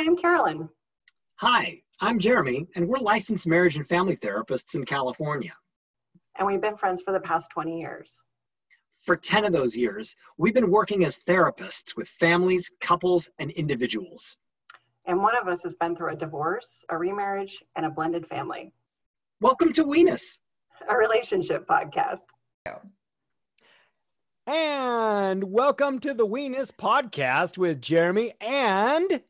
Hi, I'm Carolyn. Hi, I'm Jeremy, and we're licensed marriage and family therapists in California. And we've been friends for the past 20 years. For 10 of those years, we've been working as therapists with families, couples, and individuals. And one of us has been through a divorce, a remarriage, and a blended family. Welcome to Weenus, a relationship podcast. And welcome to the Weenus podcast with Jeremy and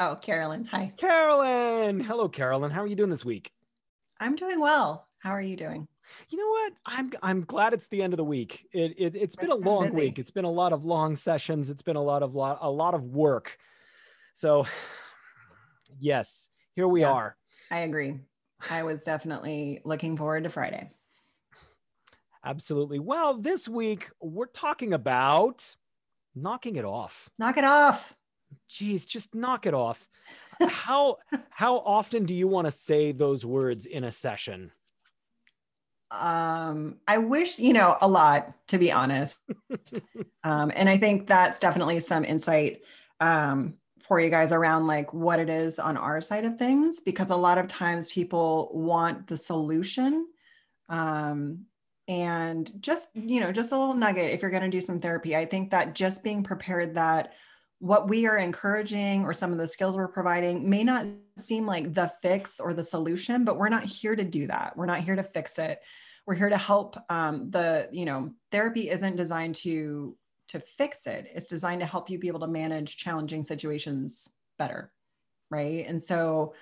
Oh, Carolyn. Hi. Carolyn. Hello, Carolyn. How are you doing this week? I'm doing well. How are you doing? You know what? I'm I'm glad it's the end of the week. It, it has been a long busy. week. It's been a lot of long sessions. It's been a lot of lot a lot of work. So, yes, here we Yeah. are. I agree. I was definitely looking forward to Friday. Absolutely. Well, this week we're talking about knocking it off. Knock it off. Geez, just knock it off. how how often do you want to say those words in a session? Um, I wish, you know, a lot, to be honest. um, and I think that's definitely some insight um, for you guys around like what it is on our side of things, because a lot of times people want the solution. Um, and just, you know, just a little nugget if you're going to do some therapy, I think that just being prepared that what we are encouraging or some of the skills we're providing may not seem like the fix or the solution, but we're not here to do that. We're not here to fix it. We're here to help. Um, the you know therapy isn't designed to to fix it. It's designed to help you be able to manage challenging situations better, right? And so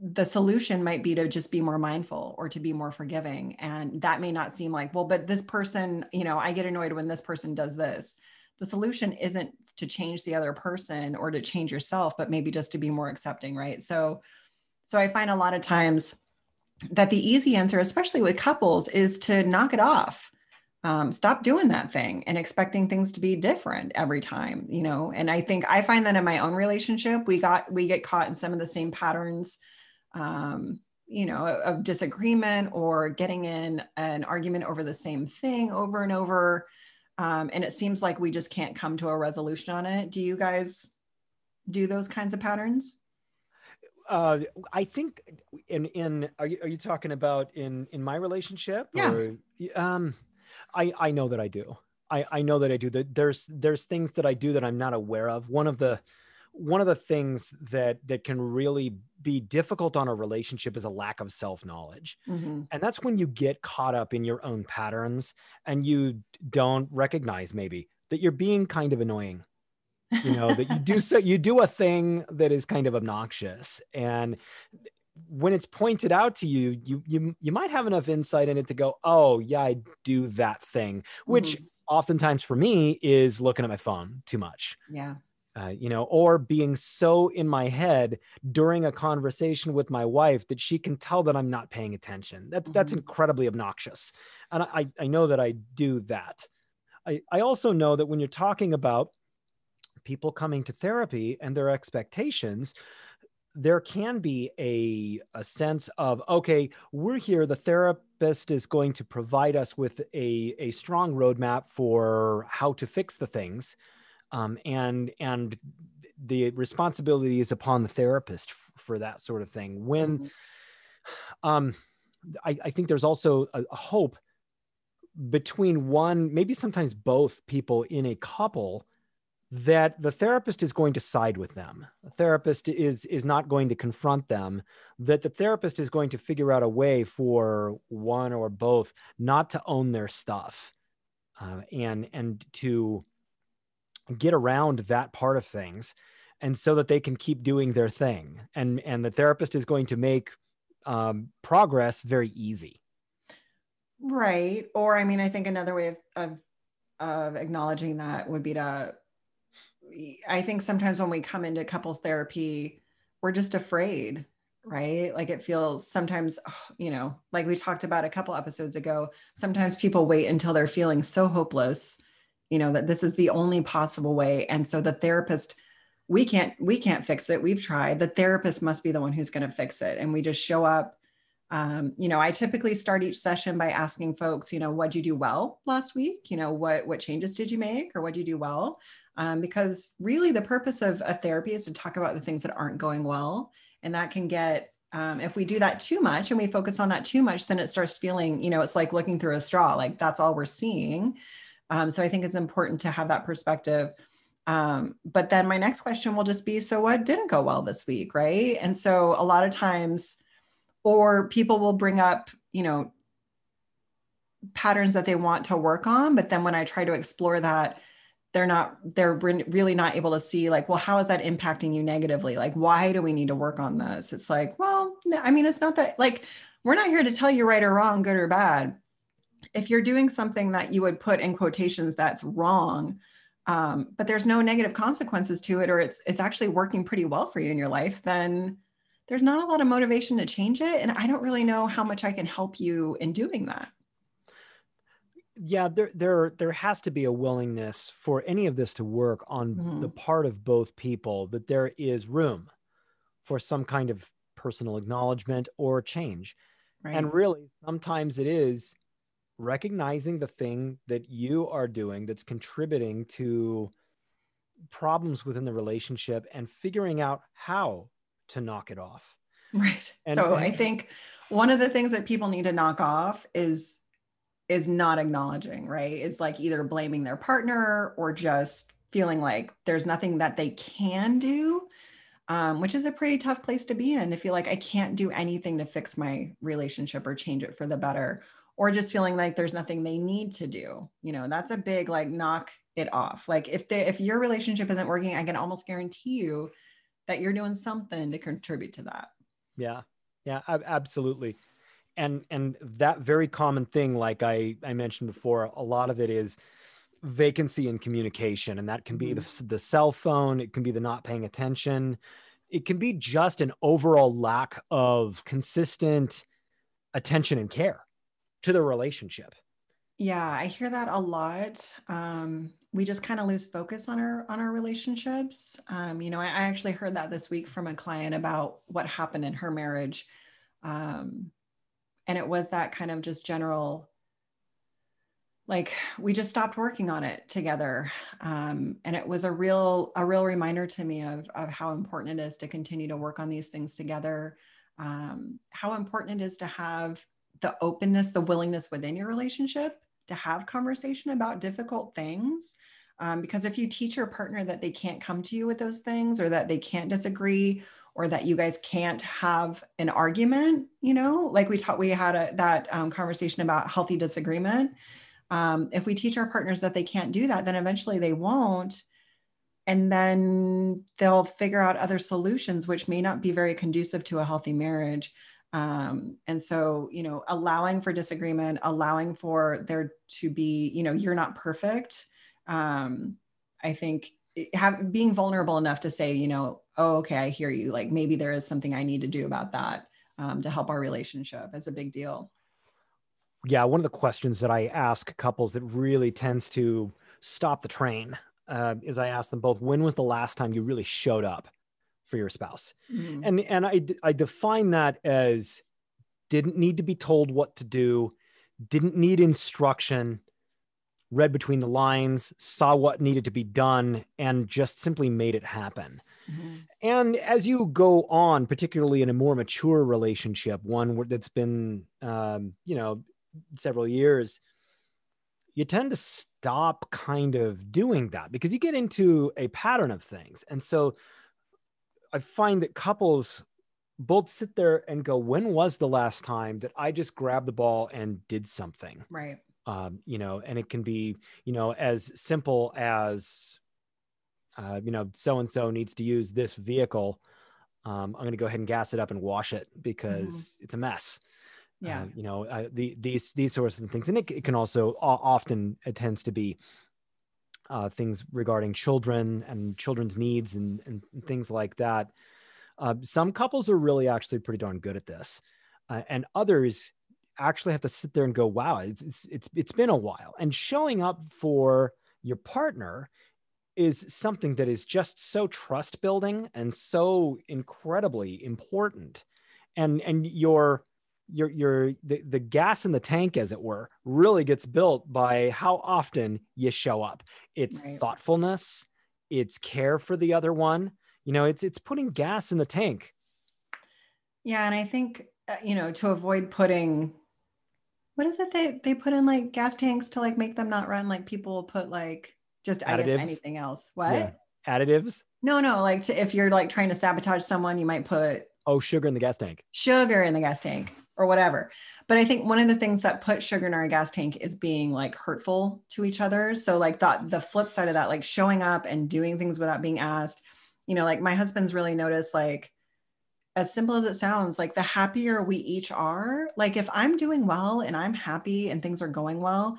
the solution might be to just be more mindful or to be more forgiving and that may not seem like well but this person you know i get annoyed when this person does this the solution isn't to change the other person or to change yourself but maybe just to be more accepting right? So so i find a lot of times that the easy answer especially with couples is to knock it off. Um, stop doing that thing and expecting things to be different every time you know? And i think i find that in my own relationship we got we get caught in some of the same patterns um, you know of disagreement or getting in an argument over the same thing over and over um, and it seems like we just can't come to a resolution on it. Do you guys do those kinds of patterns? Uh, I think in in are you are you talking about in in my relationship? Yeah. Or, um, I I know that I do. I I know that I do. That there's there's things that I do that I'm not aware of. One of the one of the things that that can really be difficult on a relationship is a lack of self knowledge. Mhm. And that's when you get caught up in your own patterns and you don't recognize maybe that you're being kind of annoying. You know, that you do so you do a thing that is kind of obnoxious and when it's pointed out to you, you you you might have enough insight in it to go, "Oh, yeah, I do that thing," which Mhm. oftentimes for me is looking at my phone too much Yeah. Uh, you know, or being so in my head during a conversation with my wife that she can tell that I'm not paying attention. That's that's Mhm. incredibly obnoxious, and I I know that I do that. I I also know that when you're talking about people coming to therapy and their expectations there can be a, a sense of okay we're here the therapist is going to provide us with a, a strong roadmap for how to fix the things um, and and the responsibility is upon the therapist for that sort of thing. When Mhm. um, I, I think there's also a, a hope between one maybe sometimes both people in a couple that the therapist is going to side with them. The therapist is is not going to confront them. That the therapist is going to figure out a way for one or both not to own their stuff uh, and and to get around that part of things and so that they can keep doing their thing and and the therapist is going to make um, progress very easy Right. Or I mean, I think another way of, of of acknowledging that would be to I think sometimes when we come into couples therapy, we're just afraid, right? Like it feels sometimes, you know, like we talked about a couple episodes ago, sometimes people wait until they're feeling so hopeless, you know, that this is the only possible way. And so the therapist, we can't, we can't fix it. We've tried. The therapist must be the one who's going to fix it. And we just show up. Um, you know, I typically start each session by asking folks, you know, what'd you do well last week? You know, what what changes did you make or what'd you do well? Um, because really, the purpose of a therapy is to talk about the things that aren't going well. And that can get, um, if we do that too much and we focus on that too much, then it starts feeling, you know, it's like looking through a straw, like that's all we're seeing. Um, so I think it's important to have that perspective. Um, but then my next question will just be so what didn't go well this week? Right. And so a lot of times, or people will bring up, you know, patterns that they want to work on. But then when I try to explore that, they're not they're really not able to see like well how is that impacting you negatively like why do we need to work on this it's like well i mean it's not that like we're not here to tell you right or wrong good or bad if you're doing something that you would put in quotations that's wrong um, but there's no negative consequences to it or it's it's actually working pretty well for you in your life then there's not a lot of motivation to change it and i don't really know how much i can help you in doing that yeah there there there has to be a willingness for any of this to work on mm-hmm. the part of both people that there is room for some kind of personal acknowledgement or change right. and really sometimes it is recognizing the thing that you are doing that's contributing to problems within the relationship and figuring out how to knock it off. Right. And, so and, i think one of the things that people need to knock off is is not acknowledging, right? It's like either blaming their partner or just feeling like there's nothing that they can do, um, which is a pretty tough place to be in to feel like I can't do anything to fix my relationship or change it for the better, or just feeling like there's nothing they need to do. You know, that's a big like knock it off. Like if they if your relationship isn't working, I can almost guarantee you that you're doing something to contribute to that. Yeah. Yeah, absolutely and and that very common thing like i i mentioned before a lot of it is vacancy in communication and that can be mm-hmm. the, the cell phone it can be the not paying attention it can be just an overall lack of consistent attention and care to the relationship. Yeah i hear that a lot. Um, we just kind of lose focus on our on our relationships. Um, you know I, I, actually heard that this week from a client about what happened in her marriage. Um, and it was that kind of just general like we just stopped working on it together. Um, and it was a real a real reminder to me of, of how important it is to continue to work on these things together. Um, how important it is to have the openness the willingness within your relationship to have conversation about difficult things. Um, because if you teach your partner that they can't come to you with those things or that they can't disagree or that you guys can't have an argument you know like we taught we had a, that um, conversation about healthy disagreement. Um, if we teach our partners that they can't do that then eventually they won't. And then they'll figure out other solutions which may not be very conducive to a healthy marriage um, and so you know allowing for disagreement allowing for there to be you know you're not perfect um, i think have being vulnerable enough to say you know oh, okay, I hear you. Like maybe there is something I need to do about that um, to help our relationship. is a big deal. Yeah, one of the questions that I ask couples that really tends to stop the train uh, is I ask them both, when was the last time you really showed up for your spouse? Mm-hmm. And and I I define that as didn't need to be told what to do, didn't need instruction, read between the lines, saw what needed to be done, and just simply made it happen. Mm-hmm. And as you go on, particularly in a more mature relationship, one that's been, um, you know, several years, you tend to stop kind of doing that because you get into a pattern of things. And so I find that couples both sit there and go, when was the last time that I just grabbed the ball and did something? Right. Um, you know, and it can be, you know, as simple as uh, you know, so and so needs to use this vehicle. Um, I'm going to go ahead and gas it up and wash it because mm-hmm. it's a mess. Yeah, uh, you know, uh, the, these these sorts of things, and it, it can also often it tends to be uh, things regarding children and children's needs and, and things like that. Uh, some couples are really actually pretty darn good at this, uh, and others actually have to sit there and go, "Wow, it's it's it's, it's been a while." And showing up for your partner is something that is just so trust building and so incredibly important and and your your your the, the gas in the tank as it were really gets built by how often you show up it's right. thoughtfulness it's care for the other one. You know, it's it's putting gas in the tank. Yeah, and I think uh, you know to avoid putting what is it they they put in like gas tanks to like make them not run like people put like just I guess Additives? anything else. What? Yeah. Additives. No, no, like to, if you're like trying to sabotage someone, you might put Oh, sugar in the gas tank. sugar in the gas tank or whatever. But I think one of the things that put sugar in our gas tank is being like hurtful to each other. So like that the flip side of that, like showing up and doing things without being asked, you know, like my husband's really noticed like as simple as it sounds, like the happier we each are, like if I'm doing well and I'm happy and things are going well,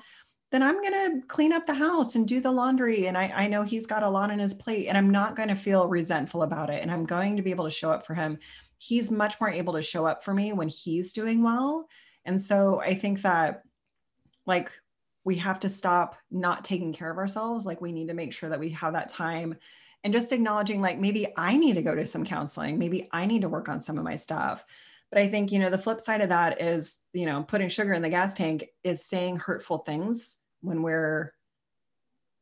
then I'm going to clean up the house and do the laundry. And I, I know he's got a lot on his plate and I'm not going to feel resentful about it. And I'm going to be able to show up for him. He's much more able to show up for me when he's doing well. And so I think that like we have to stop not taking care of ourselves. Like we need to make sure that we have that time and just acknowledging like maybe I need to go to some counseling, maybe I need to work on some of my stuff. But I think, you know, the flip side of that is, you know, putting sugar in the gas tank is saying hurtful things when we're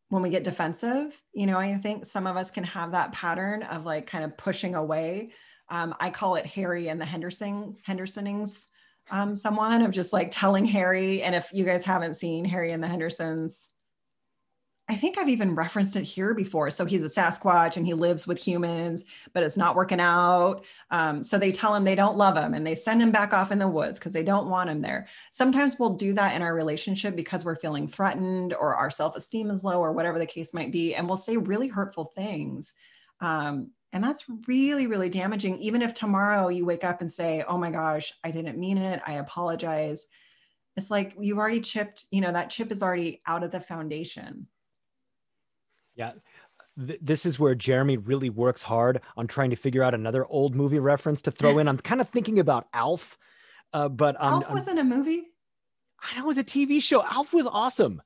when we get defensive. You know i think some of us can have that pattern of like kind of pushing away. Um, i call it harry and the henderson hendersonings um, someone of just like telling harry. And if you guys haven't seen harry and the hendersons I think I've even referenced it here before. So he's a Sasquatch and he lives with humans, but it's not working out. Um, so they tell him they don't love him and they send him back off in the woods because they don't want him there. Sometimes we'll do that in our relationship because we're feeling threatened or our self esteem is low or whatever the case might be. And we'll say really hurtful things. Um, and that's really, really damaging. Even if tomorrow you wake up and say, oh my gosh, I didn't mean it, I apologize. It's like you've already chipped, you know, that chip is already out of the foundation. Yeah. Th- this is where Jeremy really works hard on trying to figure out another old movie reference to throw in. I'm kind of thinking about Alf, uh, but um, Alf wasn't a movie. I know it was a TV show. Alf was awesome,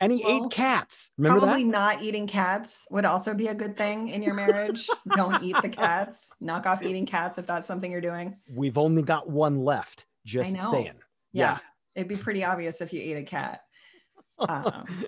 and he Well, ate cats. Remember Probably that? not eating cats would also be a good thing in your marriage. Don't eat the cats. Knock off eating cats if that's something you're doing. We've only got one left. Just saying. Yeah. It'd be pretty obvious if you ate a cat. Um,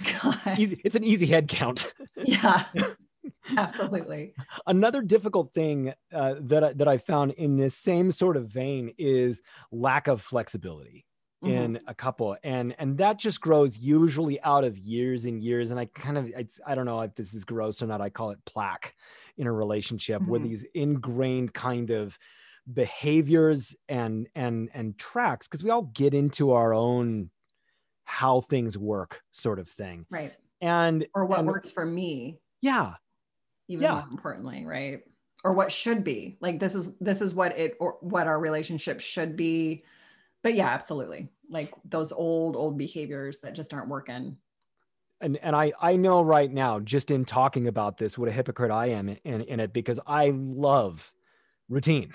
easy. It's an easy head count. Yeah. Absolutely. Another difficult thing uh, that I, that I found in this same sort of vein is lack of flexibility in a couple, and and that just grows usually out of years and years. And I kind of it's, I don't know if this is gross or not. I call it plaque in a relationship where Mhm. these ingrained kind of behaviors and and and tracks because we all get into our own how things work sort of thing Right. and Or what and- works for me, yeah even Yeah. more importantly, right? Or what should be. Like this is this is what it or what our relationship should be. But yeah, absolutely. Like those old, old behaviors that just aren't working. and and I I know right now just in talking about this what a hypocrite I am in, in, in it because I love routine.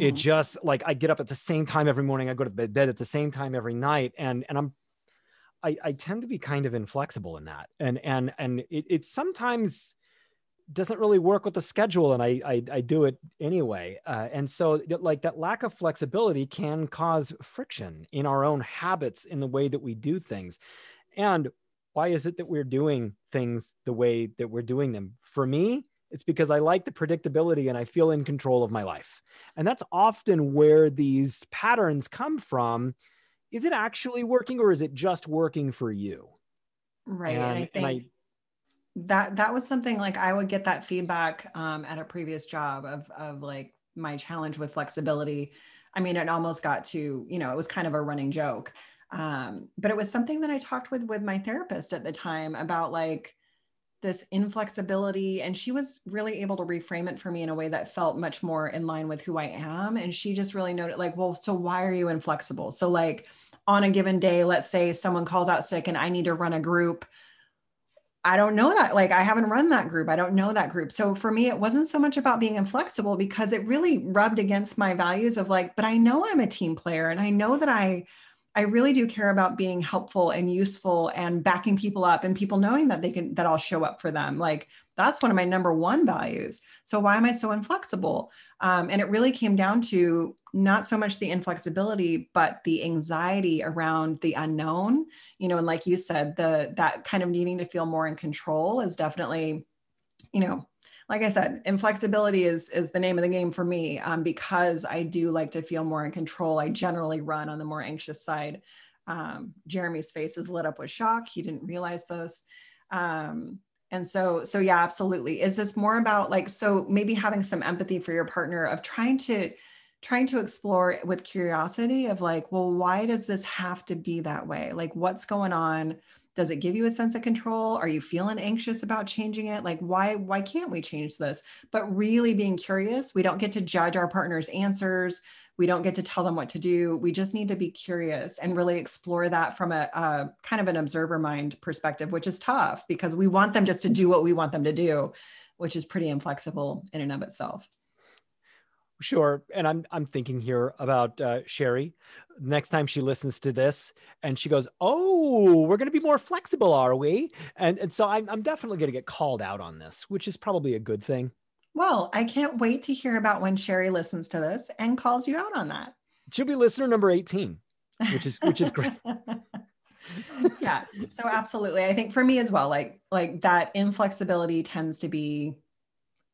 It Mhm. just like I get up at the same time every morning. I go to bed, bed at the same time every night, and and I'm I, I tend to be kind of inflexible in that, and and and it, it sometimes doesn't really work with the schedule, and I I, I do it anyway, uh, and so like that lack of flexibility can cause friction in our own habits in the way that we do things, and why is it that we're doing things the way that we're doing them? For me, it's because I like the predictability and I feel in control of my life. And that's often where these patterns come from. Is it actually working or is it just working for you? Right. And, I think and I- that that was something like I would get that feedback um, at a previous job of of like my challenge with flexibility. I mean, it almost got to you know it was kind of a running joke, um, but it was something that I talked with with my therapist at the time about like this inflexibility, and she was really able to reframe it for me in a way that felt much more in line with who I am. And she just really noted like, well, so why are you inflexible? So like on a given day, let's say someone calls out sick and I need to run a group. I don't know that. Like, I haven't run that group. I don't know that group. So for me, it wasn't so much about being inflexible because it really rubbed against my values of like, but I know I'm a team player and I know that I, I really do care about being helpful and useful and backing people up and people knowing that they can, that I'll show up for them. Like, that's one of my number one values. So why am I so inflexible? Um, and it really came down to not so much the inflexibility, but the anxiety around the unknown you know and like you said the that kind of needing to feel more in control is definitely you know, like I said, inflexibility is is the name of the game for me um, because I do like to feel more in control. I generally run on the more anxious side. Um, Jeremy's face is lit up with shock. He didn't realize this. Um, and so, so yeah, absolutely. Is this more about like, so maybe having some empathy for your partner of trying to, trying to explore with curiosity of like, well, why does this have to be that way? Like, what's going on? Does it give you a sense of control? Are you feeling anxious about changing it? Like why why can't we change this? But really being curious we don't get to judge our partner's answers. We don't get to tell them what to do. We just need to be curious and really explore that from a, a kind of an observer mind perspective which is tough because we want them just to do what we want them to do which is pretty inflexible in and of itself Sure, and I'm I'm thinking here about uh, Sherry. Next time she listens to this, and she goes, "Oh, we're going to be more flexible, are we?" And and so I'm I'm definitely going to get called out on this, which is probably a good thing. Well, I can't wait to hear about when Sherry listens to this and calls you out on that. She'll be listener number 18, which is which is great. yeah, so absolutely. I think for me as well, like like that inflexibility tends to be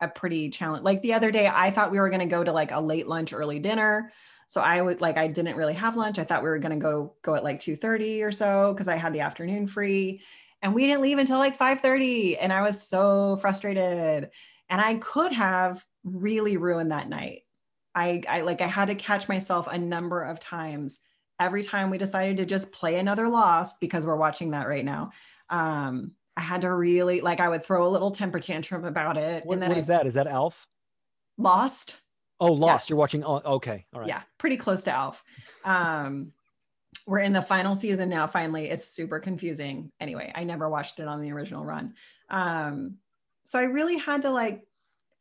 a pretty challenge. Like the other day, I thought we were going to go to like a late lunch, early dinner. So I would like I didn't really have lunch. I thought we were going to go go at like 2:30 or so because I had the afternoon free. And we didn't leave until like 5:30 and I was so frustrated. And I could have really ruined that night. I I like I had to catch myself a number of times every time we decided to just play another Lost because we're watching that right now. Um I had to really like I would throw a little temper tantrum about it. What, and then what I, is that? Is that Alf? Lost. Oh, Lost. Yeah. You're watching. Oh, okay. All right. Yeah, pretty close to Alf. Um, we're in the final season now. Finally, it's super confusing. Anyway, I never watched it on the original run. Um, so I really had to like,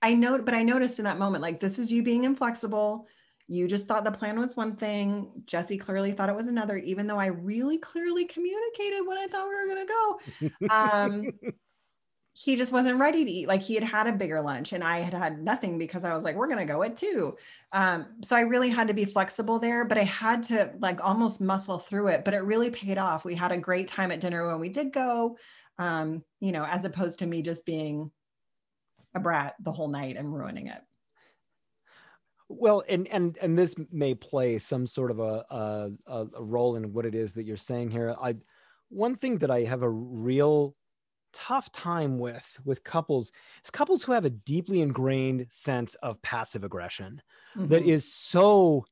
I know, but I noticed in that moment, like this is you being inflexible you just thought the plan was one thing. Jesse clearly thought it was another, even though I really clearly communicated when I thought we were going to go. Um, he just wasn't ready to eat. Like he had had a bigger lunch and I had had nothing because I was like, we're going to go at two. Um, so I really had to be flexible there, but I had to like almost muscle through it, but it really paid off. We had a great time at dinner when we did go, um, you know, as opposed to me just being a brat the whole night and ruining it. Well, and and and this may play some sort of a, a a role in what it is that you're saying here. I one thing that I have a real tough time with with couples is couples who have a deeply ingrained sense of passive aggression mm-hmm. that is so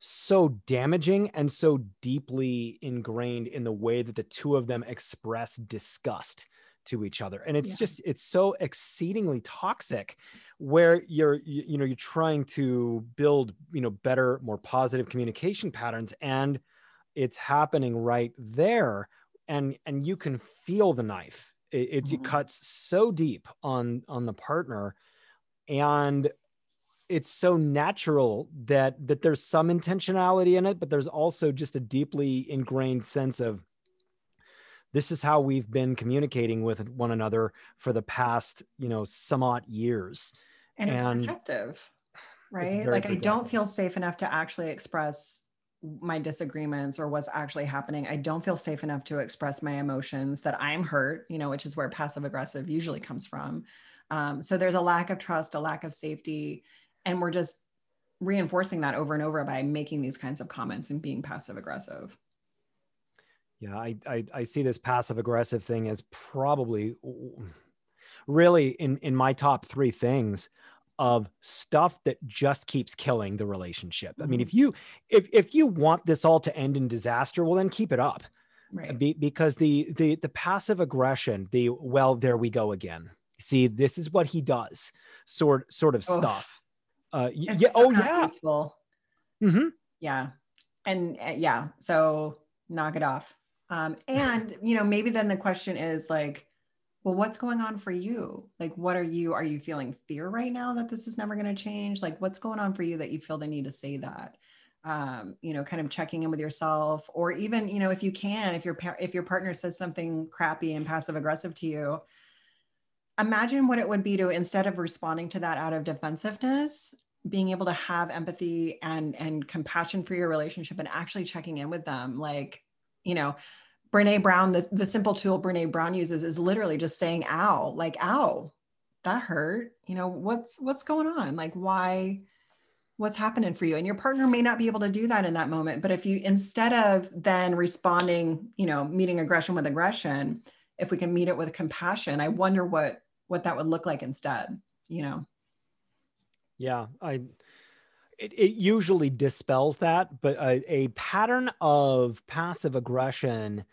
so damaging and so deeply ingrained in the way that the two of them express disgust to each other and it's yeah. just it's so exceedingly toxic where you're you, you know you're trying to build you know better more positive communication patterns and it's happening right there and and you can feel the knife it, it, mm-hmm. it cuts so deep on on the partner and it's so natural that that there's some intentionality in it but there's also just a deeply ingrained sense of this is how we've been communicating with one another for the past you know some odd years. And it's protective right? like protective. i don't feel safe enough to actually express my disagreements or what's actually happening. I don't feel safe enough to express my emotions that i'm hurt you know which is where passive aggressive usually comes from. Um, so there's a lack of trust a lack of safety and we're just reinforcing that over and over by making these kinds of comments and being passive aggressive yeah, I, I, I see this passive aggressive thing as probably really in in my top three things of stuff that just keeps killing the relationship. I mean, if mm-hmm. you if if you want this all to end in disaster, well then keep it up. Right. Be, because the the the passive aggression, the well, there we go again. See, this is what he does, sort sort of oh. stuff. Uh, it's yeah. So oh yeah. Mm-hmm. Yeah. And uh, yeah. So knock it off. Um, and you know, maybe then the question is like, well, what's going on for you? Like, what are you? Are you feeling fear right now that this is never going to change? Like, what's going on for you that you feel the need to say that? Um, you know, kind of checking in with yourself, or even, you know, if you can, if your if your partner says something crappy and passive aggressive to you, imagine what it would be to instead of responding to that out of defensiveness being able to have empathy and and compassion for your relationship and actually checking in with them like you know, Brene Brown, the, the simple tool Brene Brown uses is literally just saying ow, like ow, that hurt. You know what's what's going on? Like why what's happening for you? And your partner may not be able to do that in that moment but if you instead of then responding you know meeting aggression with aggression if we can meet it with compassion i wonder what what that would look like instead you know? Yeah i it, it usually dispels that but a, a pattern of passive aggression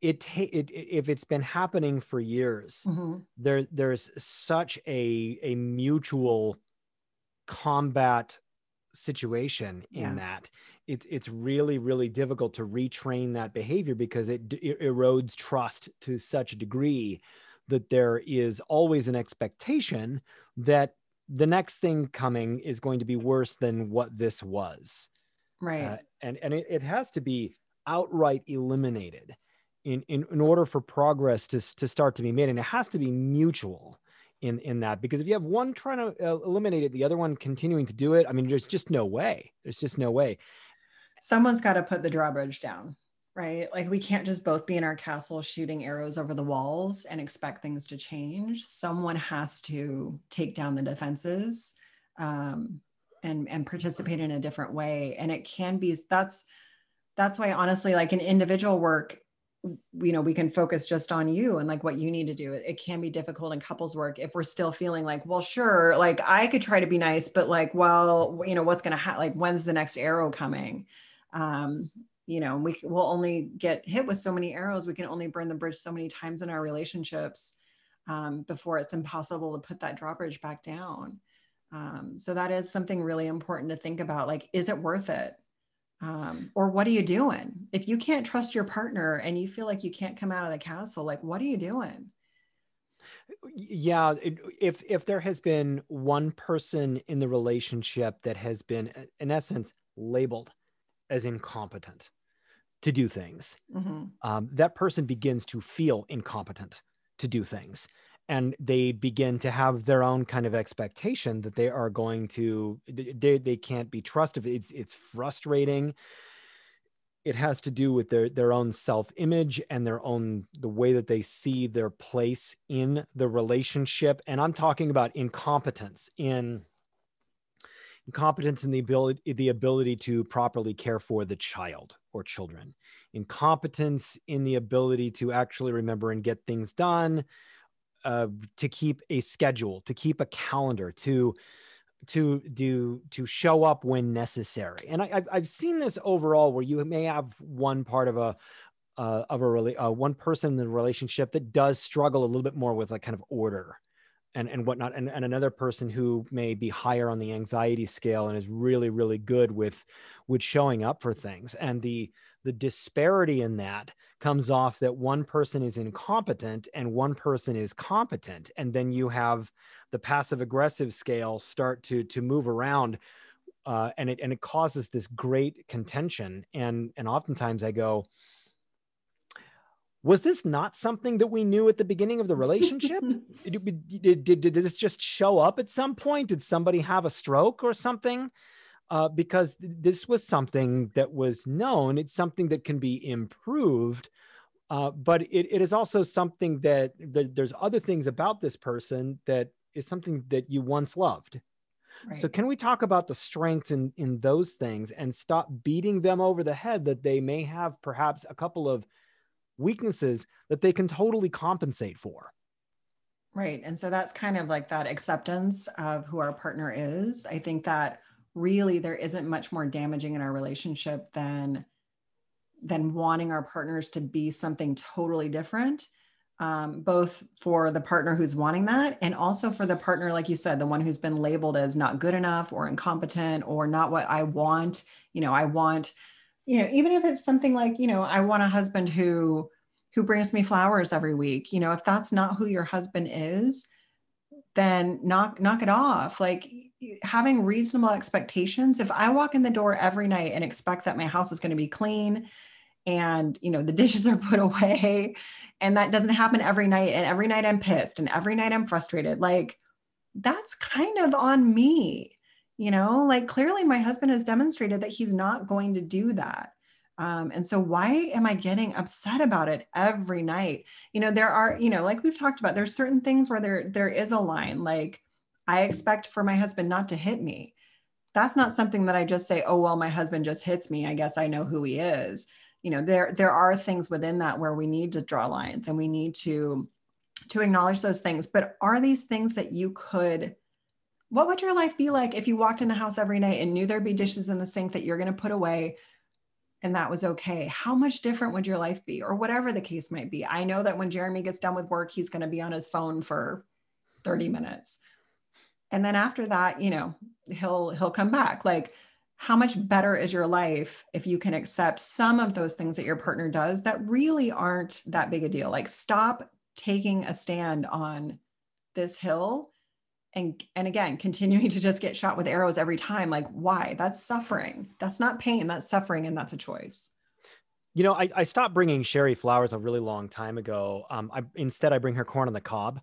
it, ta- it if it's been happening for years mm-hmm. there there's such a a mutual combat situation in Yeah. that it's it's really really difficult to retrain that behavior because it, it erodes trust to such a degree that there is always an expectation that the next thing coming is going to be worse than what this was. Right. Uh, and and it, it has to be outright eliminated in, in in order for progress to to start to be made. And it has to be mutual in in that because if you have one trying to uh, eliminate it the other one continuing to do it i mean there's just no way. There's just no way. Someone's got to put the drawbridge down right? Like we can't just both be in our castle shooting arrows over the walls and expect things to change. Someone has to take down the defenses um, and and participate in a different way. And it can be that's that's why honestly like in individual work you know we can focus just on you and like what you need to do. It can be difficult in couples work if we're still feeling like well sure like i could try to be nice but like well you know what's to happen like when's the next arrow coming? Um you know we will only get hit with so many arrows we can only burn the bridge so many times in our relationships um, before it's impossible to put that drawbridge back down. Um, so that is something really important to think about like is it worth it? Um, or what are you doing? If you can't trust your partner and you feel like you can't come out of the castle like what are you doing? Yeah if if there has been one person in the relationship that has been in essence labeled as incompetent to do things. Mhm. um, that person begins to feel incompetent to do things and they begin to have their own kind of expectation that they are going to they, they can't be trusted. It's, it's frustrating. It has to do with their their own self image and their own the way that they see their place in the relationship. And i'm talking about incompetence in incompetence in the ability the ability to properly care for the child or children. Incompetence in the ability to actually remember and get things done uh, to keep a schedule to keep a calendar to to do to show up when necessary. And I, I've, I've seen this overall where you may have one part of a uh, of a really uh, one person in the relationship that does struggle a little bit more with like kind of order and and whatnot and, and another person who may be higher on the anxiety scale and is really really good with with showing up for things. And the the disparity in that comes off that one person is incompetent and one person is competent. And then you have the passive aggressive scale start to to move around uh, and it and it causes this great contention. And and oftentimes i go was this not something that we knew at the beginning of the relationship? Did, did, did, did this just show up at some point? Did somebody have a stroke or something? Uh, because th- this was something that was known. It's something that can be improved uh, but it, it is also something that, that there's other things about this person that is something that you once loved. Right. so can we talk about the strengths in in those things and stop beating them over the head that they may have perhaps a couple of weaknesses that they can totally compensate for? Right. And so that's kind of like that acceptance of who our partner is. I think that really there isn't much more damaging in our relationship than than wanting our partners to be something totally different um, both for the partner who's wanting that and also for the partner like you said the one who's been labeled as not good enough or incompetent or not what i want you know i want you know even if it's something like you know i want a husband who who brings me flowers every week you know if that's not who your husband is then knock knock it off. Like having reasonable expectations if i walk in the door every night and expect that my house is going to be clean and you know the dishes are put away and that doesn't happen every night and every night i'm pissed and every night i'm frustrated like that's kind of on me you know like clearly my husband has demonstrated that he's not going to do that Um, and so why am I getting upset about it every night? You know, there are, you know, like we've talked about, there's certain things where there there is a line. Like I expect for my husband not to hit me. That's not something that I just say, oh well, my husband just hits me. I guess I know who he is. You know, there there are things within that where we need to draw lines and we need to to acknowledge those things. But are these things that you could what would your life be like if you walked in the house every night and knew there'd be dishes in the sink that you're going to put away and that was okay? How much different would your life be, or whatever the case might be? I know that when Jeremy gets done with work, he's going to be on his phone for 30 minutes. And then after that, you know, he'll he'll come back. Like, how much better is your life if you can accept some of those things that your partner does that really aren't that big a deal? Like, stop taking a stand on this hill and and again continuing to just get shot with arrows every time like why? That's suffering. That's not pain that's suffering and that's a choice. You know i, I stopped bringing sherry flowers a really long time ago. Um, I, instead i bring her corn on the cob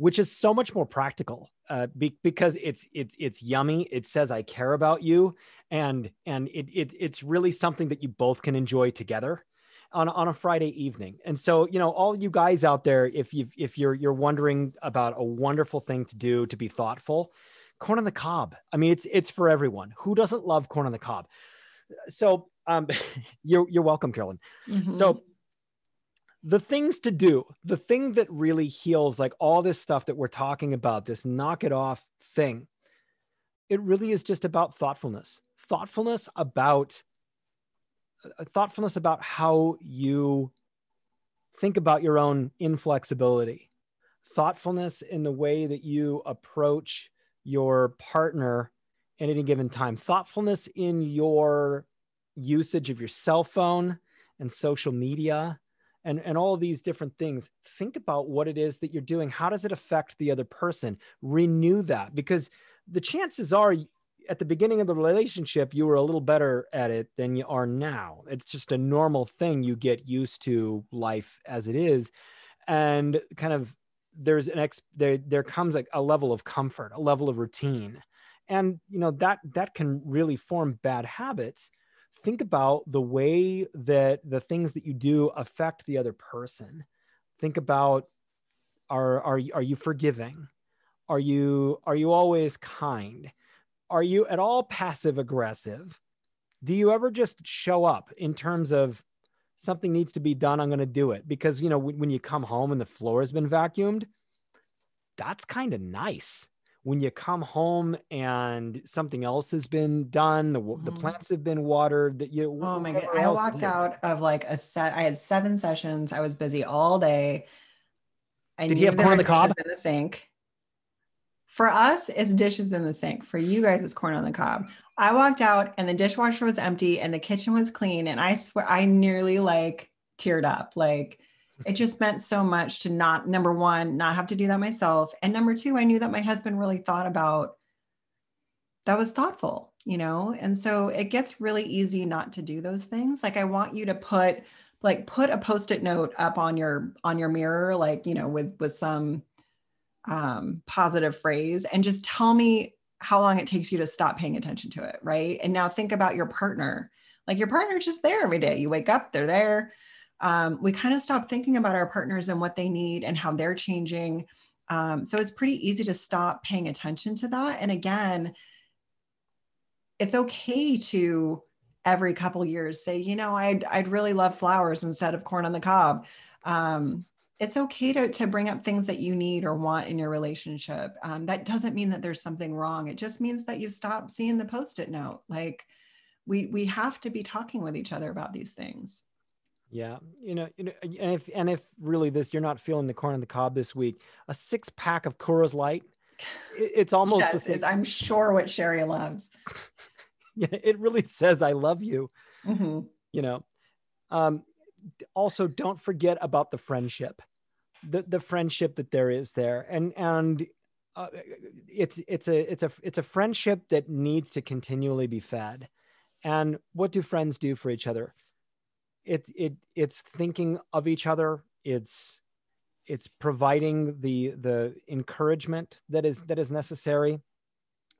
which is so much more practical uh, be, because it's it's it's yummy. It says i care about you and and it, it it's really something that you both can enjoy together on, on a Friday evening. And so, you know, all you guys out there, if you if you're you're wondering about a wonderful thing to do to be thoughtful, corn on the cob. I mean, it's it's for everyone. Who doesn't love corn on the cob? So, um, you're you're welcome, Carolyn. Mm-hmm. So the things to do, the thing that really heals like all this stuff that we're talking about, this knock it off thing, it really is just about thoughtfulness. Thoughtfulness about thoughtfulness about how you think about your own inflexibility, thoughtfulness in the way that you approach your partner at any given time, thoughtfulness in your usage of your cell phone and social media and, and all these different things. Think about what it is that you're doing. How does it affect the other person? Renew that because the chances are at the beginning of the relationship you were a little better at it than you are now. It's just a normal thing you get used to life as it is. And kind of there's an ex there there comes a, a level of comfort a level of routine. And you know that that can really form bad habits. Think about the way that the things that you do affect the other person. Think about are are are you forgiving? Are you are you always kind are you at all passive aggressive? Do you ever just show up in terms of something needs to be done? I'm going to do it because, you know, when, when you come home and the floor has been vacuumed, that's kind of nice. When you come home and something else has been done, the, mm-hmm. the plants have been watered, that you. Oh my god! I walked out of like a set. I had seven sessions. I was busy all day. I Did he have corn on the cob in the sink? For us, it's dishes in the sink. For you guys, it's corn on the cob. I walked out and the dishwasher was empty and the kitchen was clean. And I swear I nearly like teared up. Like it just meant so much to not, number one, not have to do that myself. And number two, I knew that my husband really thought about that was thoughtful, you know? And so it gets really easy not to do those things. Like I want you to put like put a post-it note up on your on your mirror like you know with with some um, positive phrase and just tell me how long it takes you to stop paying attention to it. Right. And now think about your partner. Like your partner's just there every day. You wake up, they're there. Um, we kind of stop thinking about our partners and what they need and how they're changing. Um, so it's pretty easy to stop paying attention to that. And again, it's okay to every couple years say, you know, I'd I'd really love flowers instead of corn on the cob. Um, it's okay to, to bring up things that you need or want in your relationship. Um, that doesn't mean that there's something wrong. It just means that you've stopped seeing the post-it note. Like we we have to be talking with each other about these things. Yeah, you know, you know, and if and if really this you're not feeling the corn on the cob this week, a six pack of Coors Light, it's almost yes, the same. I'm sure what Sherry loves. yeah, it really says I love you. Mm-hmm. You know, um, also don't forget about the friendship the the friendship that there is there. And and uh, it's it's a it's a it's a friendship that needs to continually be fed. And what do friends do for each other? It's it it's thinking of each other. It's it's providing the the encouragement that is that is necessary.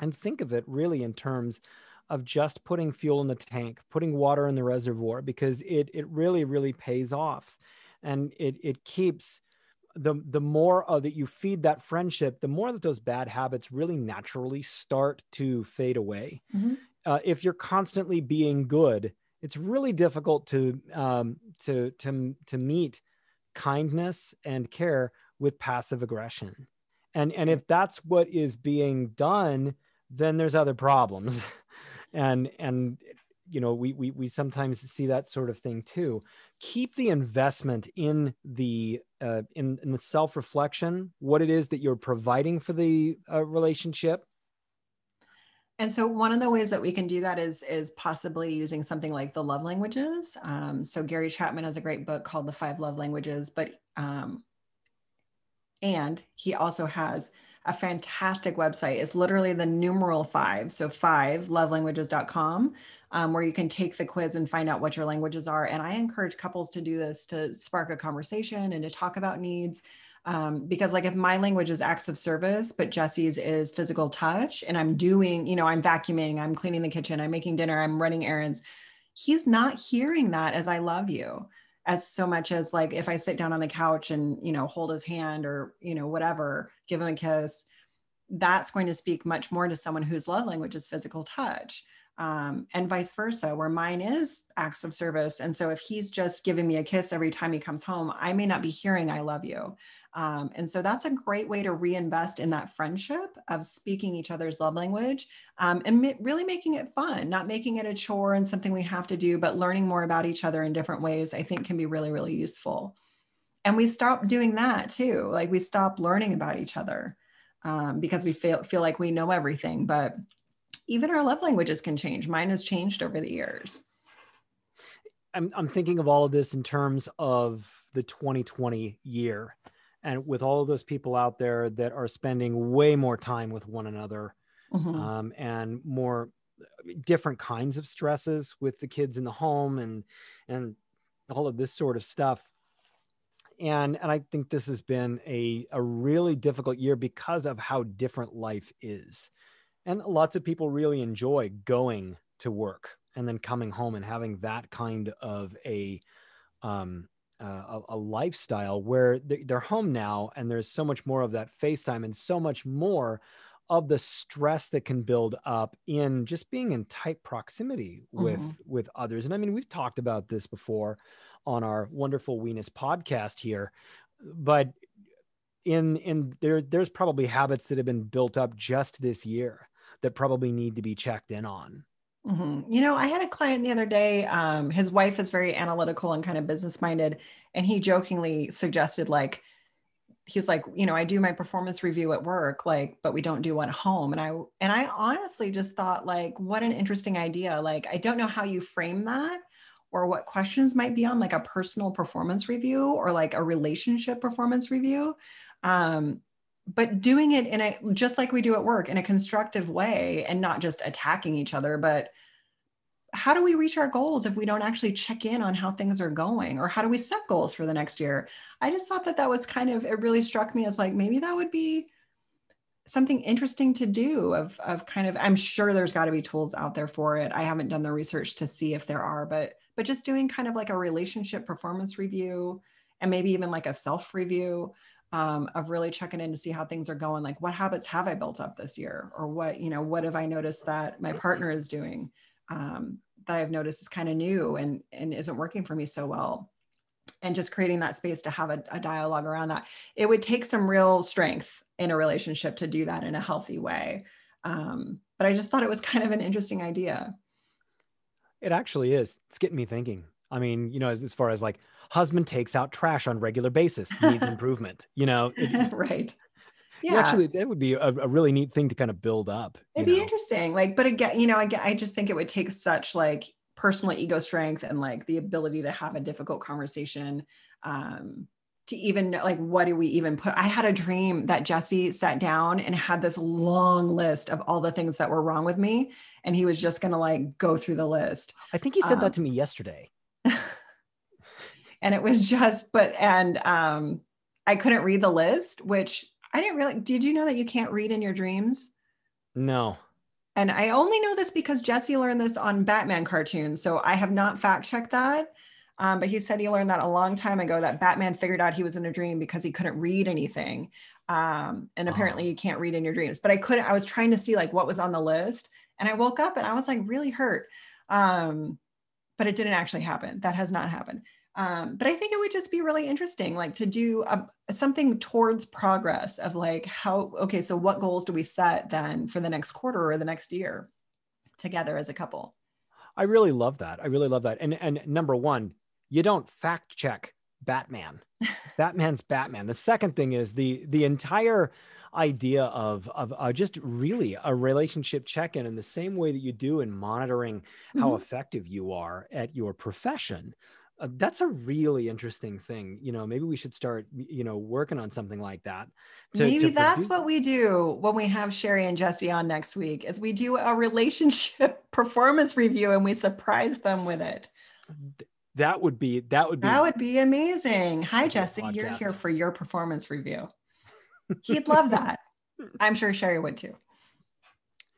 And think of it really in terms of just putting fuel in the tank, putting water in the reservoir, because it it really really pays off, and it it keeps the the more uh, that you feed that friendship, the more that those bad habits really naturally start to fade away. Mhm. Uh, if you're constantly being good, it's really difficult to um, to to to meet kindness and care with passive aggression, and and if that's what is being done, then there's other problems, and and you know we we we sometimes see that sort of thing too keep the investment in the uh, in, in the self reflection what it is that you're providing for the uh, relationship And so one of the ways that we can do that is is possibly using something like the love languages. Um, so Gary Chapman has a great book called The Five Love Languages, but um, and he also has a fantastic website. It's literally the numeral five, so five lovelanguages.com, um, where you can take the quiz and find out what your languages are. And I encourage couples to do this to spark a conversation and to talk about needs um, because like if my language is acts of service but jesse's is physical touch and i'm doing you know i'm vacuuming i'm cleaning the kitchen i'm making dinner i'm running errands he's not hearing that as i love you as so much as like if i sit down on the couch and you know hold his hand or you know whatever give him a kiss that's going to speak much more to someone whose love language is physical touch um, and vice versa where mine is acts of service and so if he's just giving me a kiss every time he comes home i may not be hearing i love you um, and so that's a great way to reinvest in that friendship of speaking each other's love language um, and ma- really making it fun, not making it a chore and something we have to do, but learning more about each other in different ways, I think can be really, really useful. And we stop doing that too. Like we stop learning about each other um, because we feel, feel like we know everything. But even our love languages can change. Mine has changed over the years. I'm, I'm thinking of all of this in terms of the 2020 year and with all of those people out there that are spending way more time with one another Mhm. um, and more different kinds of stresses with the kids in the home and and all of this sort of stuff and and i think this has been a, a really difficult year because of how different life is and lots of people really enjoy going to work and then coming home and having that kind of a um, uh, a, a lifestyle where they- they're home now and there's so much more of that FaceTime and so much more of the stress that can build up in just being in tight proximity with Mhm. with others. And I mean, we've talked about this before on our wonderful weenus podcast here, but in in there there's probably habits that have been built up just this year that probably need to be checked in on. Mhm. You know, I had a client the other day. Um, his wife is very analytical and kind of business minded, and he jokingly suggested, like, he's like, you know, I do my performance review at work, like, but we don't do one at home. And I and I honestly just thought, like, what an interesting idea. Like, I don't know how you frame that or what questions might be on like a personal performance review or like a relationship performance review. Um, but doing it in a just like we do at work in a constructive way and not just attacking each other but how do we reach our goals if we don't actually check in on how things are going? Or how do we set goals for the next year? I just thought that that was kind of it really struck me as like maybe that would be something interesting to do of, of kind of i'm sure there's got to be tools out there for it. I haven't done the research to see if there are but but just doing kind of like a relationship performance review and maybe even like a self review um, of really checking in to see how things are going like what habits have i built up this year? Or what you know what have i noticed that my partner is doing um, that i've noticed is kind of new and and isn't working for me so well? And just creating that space to have a, a dialogue around that. It would take some real strength in a relationship to do that in a healthy way. Um, but i just thought it was kind of an interesting idea. It actually is. It's getting me thinking. I mean, you know, as, as far as like husband takes out trash on regular basis, needs improvement. You know, it, right you actually that would be a, a really neat thing to kind of build up. It'd be know? interesting. Like, but again, you know, again, I just think it would take such like personal ego strength and like the ability to have a difficult conversation. Um, to even like, what do we even put? I had a dream that Jesse sat down and had this long list of all the things that were wrong with me. And he was just going to like go through the list. I think he said um, that to me yesterday. And it was just, but, and um, I couldn't read the list, which I didn't really, did you know that you can't read in your dreams? No. and I only know this because Jesse learned this on Batman cartoons. So I have not fact checked that. Um, but he said he learned that a long time ago that Batman figured out he was in a dream because he couldn't read anything. Um, and apparently oh. you can't read in your dreams. But I couldn't, I was trying to see like what was on the list. And I woke up and I was like really hurt. Um, but it didn't actually happen. That has not happened. Um, but I think it would just be really interesting, like to do a, something towards progress of like how, okay, so what goals do we set then for the next quarter or the next year together as a couple? I really love that. I really love that. And and number one, you don't fact check Batman. Batman's Batman. The second thing is the the entire idea of of uh, just really a relationship check-in in the same way that you do in monitoring how mm-hmm. effective you are at your profession uh, that's a really interesting thing you know maybe we should start you know working on something like that to, maybe to that's what we do when we have sherry and jesse on next week is we do a relationship performance review and we surprise them with it. That would be that would be that would be amazing. Hi jesse podcast. you're here for your performance review. He'd love that. I'm sure sherry would too.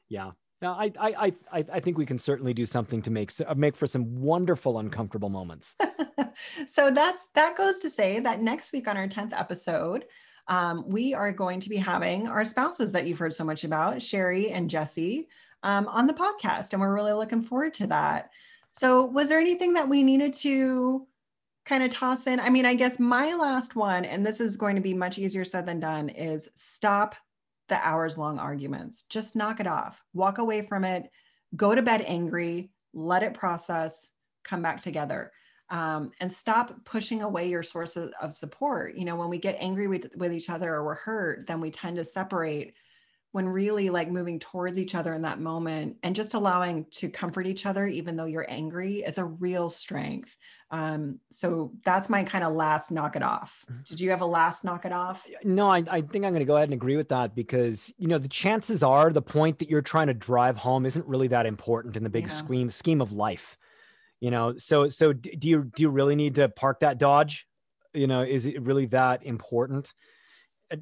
Yeah now, I, I, I, I think we can certainly do something to make uh, make for some wonderful, uncomfortable moments. so that's that goes to say that next week on our tenth episode, um, we are going to be having our spouses that you've heard so much about, Sherry and Jesse, um, on the podcast, and we're really looking forward to that. So, was there anything that we needed to kind of toss in? I mean, I guess my last one, and this is going to be much easier said than done, is stop the hours long arguments. Just knock it off, walk away from it, go to bed angry, let it process, come back together. Um, and stop pushing away your sources of support. You know, when we get angry with, with each other or we're hurt, then we tend to separate when really like moving towards each other in that moment and just allowing to comfort each other even though you're angry is a real strength. Um, so that's my kind of last knock it off. Mm-hmm. did you have a last knock it off? No i, I think i'm going to go ahead and agree with that because you know the chances are the point that you're trying to drive home isn't really that important in the big yeah. scheme scheme of life you know? So so do you do you really need to park that dodge? You know is it really that important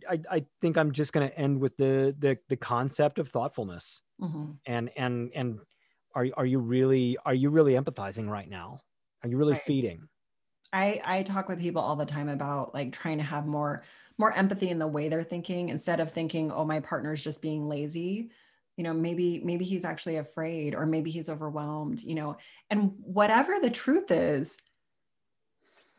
I, I think I'm just going to end with the the the concept of thoughtfulness, mm-hmm. and and and are are you really are you really empathizing right now? Are you really right. feeding? I I talk with people all the time about like trying to have more more empathy in the way they're thinking instead of thinking, oh, my partner's just being lazy. You know, maybe maybe he's actually afraid, or maybe he's overwhelmed. You know, and whatever the truth is,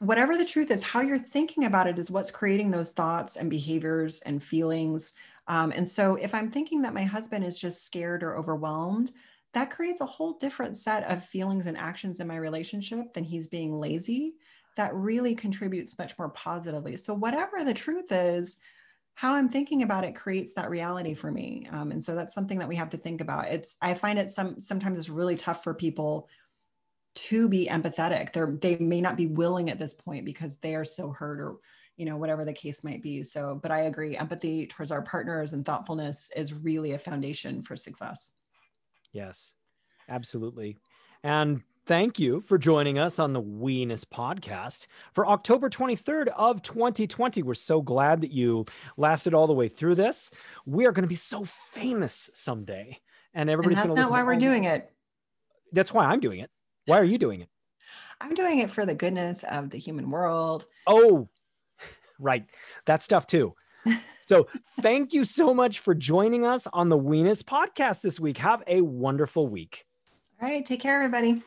whatever the truth is, how you're thinking about it is what's creating those thoughts and behaviors and feelings. Um, and so if I'm thinking that my husband is just scared or overwhelmed, that creates a whole different set of feelings and actions in my relationship than he's being lazy. That really contributes much more positively. So, whatever the truth is, how I'm thinking about it creates that reality for me. Um, and so that's something that we have to think about. It's I find it some sometimes it's really tough for people to be empathetic. They're they may not be willing at this point because they are so hurt or you know whatever the case might be. So, but I agree, empathy towards our partners and thoughtfulness is really a foundation for success. Yes, absolutely. And thank you for joining us on the Weenus podcast for October 23rd of 2020. We're so glad that you lasted all the way through this. We are going to be so famous someday. And everybody's going to That's not why we're doing it. That's why I'm doing it. Why are you doing it? I'm doing it for the goodness of the human world. Oh, right. That stuff too. so thank you so much for joining us on the Weenus podcast this week. Have a wonderful week. All right. Take care, everybody.